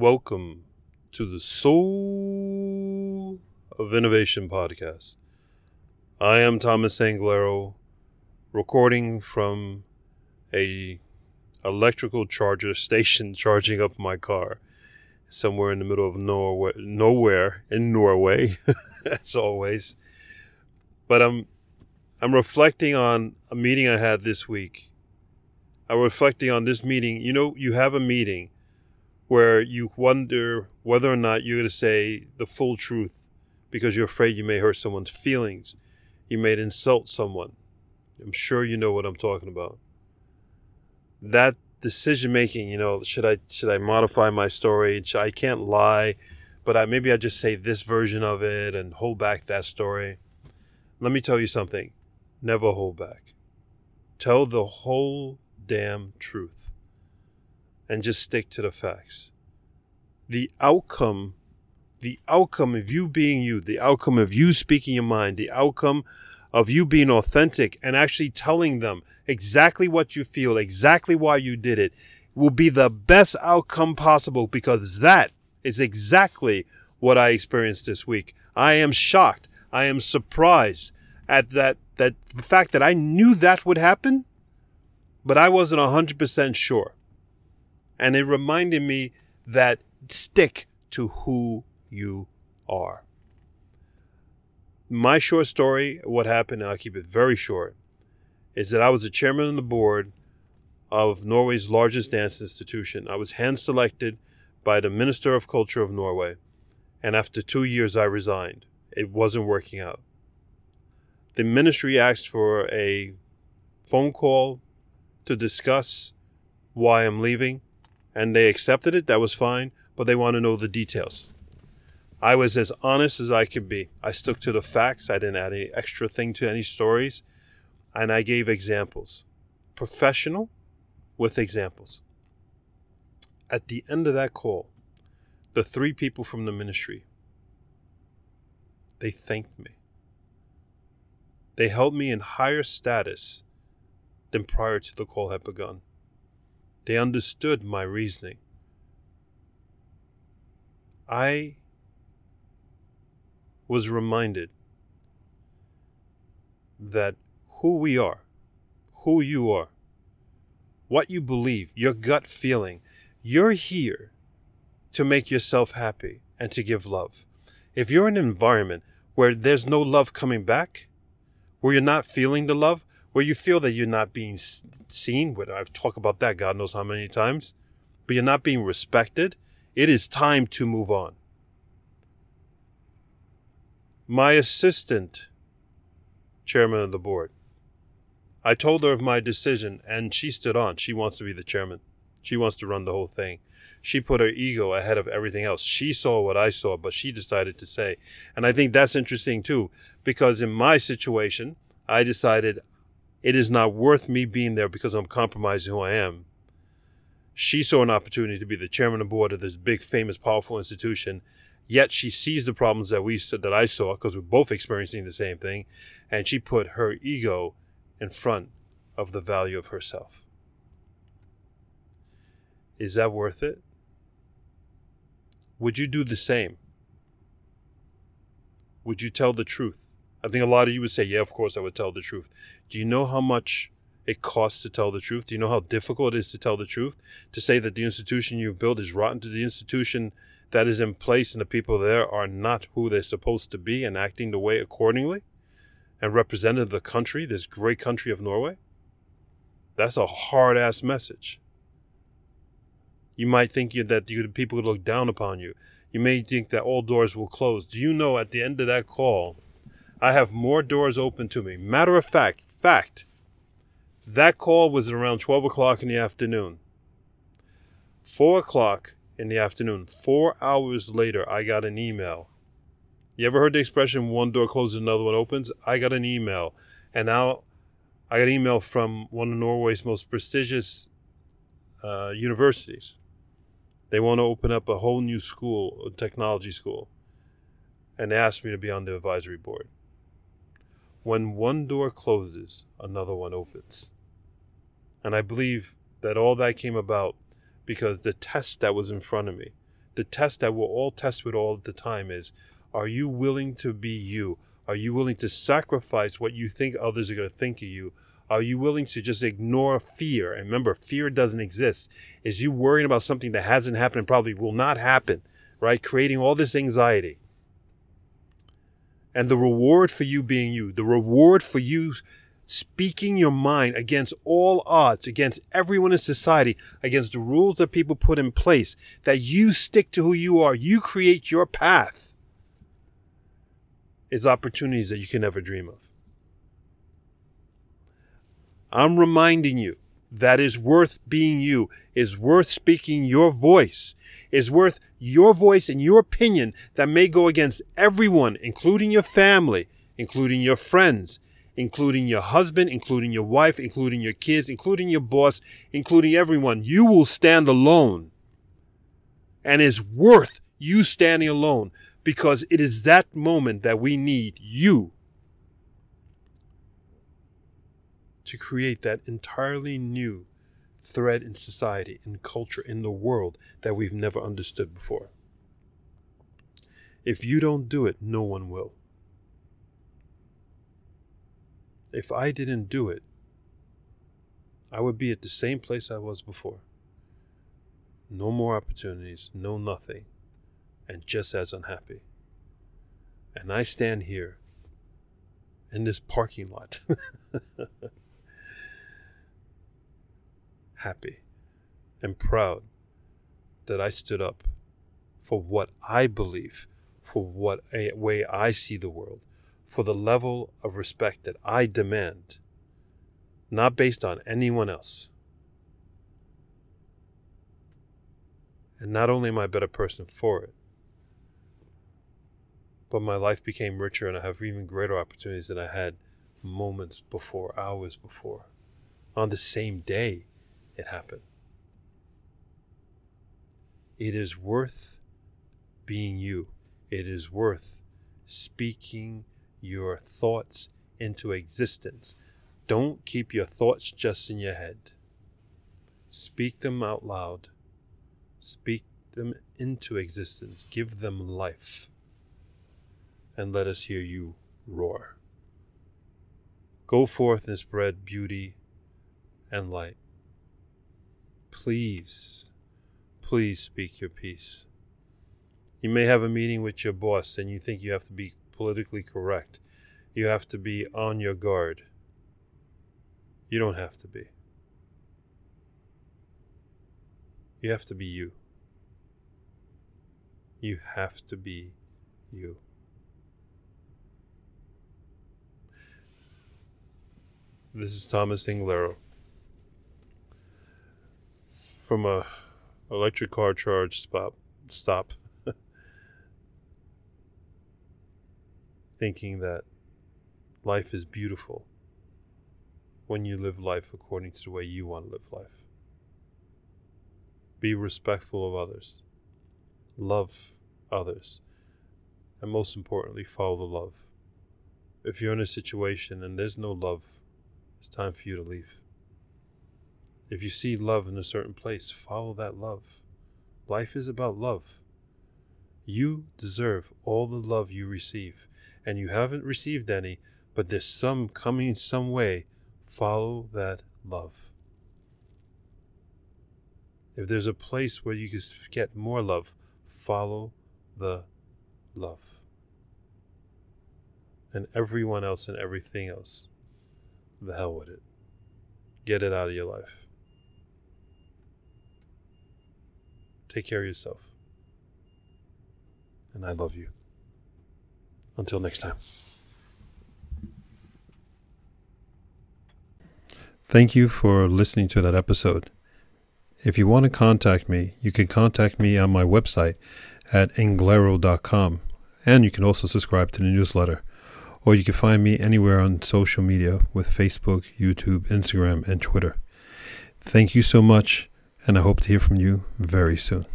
welcome to the Soul of Innovation podcast. I am Thomas Anglero, recording from a electrical charger station charging up my car somewhere in the middle of nowhere, nowhere in Norway, as always. But I'm I'm reflecting on a meeting I had this week. I'm reflecting on this meeting. You know, you have a meeting where you wonder whether or not you're going to say the full truth because you're afraid you may hurt someone's feelings. You may insult someone. I'm sure you know what I'm talking about. That decision making, you know, should I should I modify my story? I can't lie, but I, maybe I just say this version of it and hold back that story. Let me tell you something. Never hold back. Tell the whole damn truth and just stick to the facts. The outcome, the outcome of you being you, the outcome of you speaking your mind, the outcome of you being authentic and actually telling them exactly what you feel, exactly why you did it, will be the best outcome possible because that is exactly what I experienced this week. I am shocked. I am surprised at that that the fact that I knew that would happen, but I wasn't 100% sure. And it reminded me that stick to who you are. My short story, what happened, and I'll keep it very short, is that I was the chairman of the board of Norway's largest dance institution. I was hand selected by the Minister of Culture of Norway, and after two years, I resigned. It wasn't working out the ministry asked for a phone call to discuss why I'm leaving, and they accepted it. That was fine, but they want to know the details. I was as honest as I could be. I stuck to the facts. I didn't add any extra thing to any stories, and I gave examples. Professional with examples. At the end of that call, the three people from the ministry they thanked me. They held me in higher status than prior to the call had begun. They understood my reasoning. I was reminded that who we are, who you are, what you believe, your gut feeling, you're here to make yourself happy and to give love. If you're in an environment where there's no love coming back, where you're not feeling the love, where you feel that you're not being seen, whether I've talked about that God knows how many times, but you're not being respected, it is time to move on. My assistant, chairman of the board, I told her of my decision and she stood on. She wants to be the chairman. She wants to run the whole thing. She put her ego ahead of everything else. She saw what I saw, but she decided to say. And I think that's interesting too, because in my situation, I decided it is not worth me being there because I'm compromising who I am. She saw an opportunity to be the chairman of board of this big, famous, powerful institution. Yet she sees the problems that we said that I saw because we're both experiencing the same thing, and she put her ego in front of the value of herself. Is that worth it? Would you do the same? Would you tell the truth? I think a lot of you would say, yeah, of course I would tell the truth. Do you know how much it costs to tell the truth? Do you know how difficult it is to tell the truth? To say that the institution you've built is rotten to the institution that is in place and the people there are not who they're supposed to be and acting the way accordingly and represented the country, this great country of Norway? That's a hard ass message. You might think that people would look down upon you. You may think that all doors will close. Do you know at the end of that call, I have more doors open to me? Matter of fact, fact, that call was around 12 o'clock in the afternoon. Four o'clock in the afternoon, four hours later, I got an email. You ever heard the expression one door closes, another one opens? I got an email. And now I got an email from one of Norway's most prestigious uh, universities. They want to open up a whole new school, a technology school, and they asked me to be on the advisory board. When one door closes, another one opens. And I believe that all that came about because the test that was in front of me, the test that we'll all test with all the time is are you willing to be you? Are you willing to sacrifice what you think others are going to think of you? Are you willing to just ignore fear? And remember, fear doesn't exist. Is you worrying about something that hasn't happened and probably will not happen, right? Creating all this anxiety. And the reward for you being you, the reward for you speaking your mind against all odds, against everyone in society, against the rules that people put in place, that you stick to who you are, you create your path, is opportunities that you can never dream of. I'm reminding you that is worth being you, is worth speaking your voice, is worth your voice and your opinion that may go against everyone, including your family, including your friends, including your husband, including your wife, including your kids, including your boss, including everyone. You will stand alone. And it's worth you standing alone because it is that moment that we need you to create that entirely new thread in society, in culture, in the world that we've never understood before. If you don't do it, no one will. If I didn't do it, I would be at the same place I was before. No more opportunities, no nothing, and just as unhappy. And I stand here in this parking lot, happy and proud that I stood up for what I believe, for what a way I see the world, for the level of respect that I demand, not based on anyone else. And not only am I a better person for it, but my life became richer and I have even greater opportunities than I had moments before, hours before. On the same day it happened. It is worth being you. It is worth speaking your thoughts into existence. Don't keep your thoughts just in your head. Speak them out loud. Speak them into existence. Give them life. And let us hear you roar. Go forth and spread beauty and light. Please, please speak your piece. You may have a meeting with your boss and you think you have to be politically correct. You have to be on your guard. You don't have to be. You have to be you. You have to be you. This is Thomas Anglero from a electric car charge stop stop thinking that life is beautiful when you live life according to the way you want to live life. Be respectful of others, love others, and most importantly, follow the love. If you're in a situation and there's no love, it's time for you to leave. If you see love in a certain place, follow that love. Life is about love. You deserve all the love you receive and you haven't received any, but there's some coming some way, follow that love. If there's a place where you can get more love, follow the love. And everyone else and everything else, the hell with it. Get it out of your life. Take care of yourself. And I love you. Until next time. Thank you for listening to that episode. If you want to contact me, you can contact me on my website at anglero.com, and you can also subscribe to the newsletter. Or you can find me anywhere on social media with Facebook, YouTube, Instagram, and Twitter. Thank you so much, and I hope to hear from you very soon.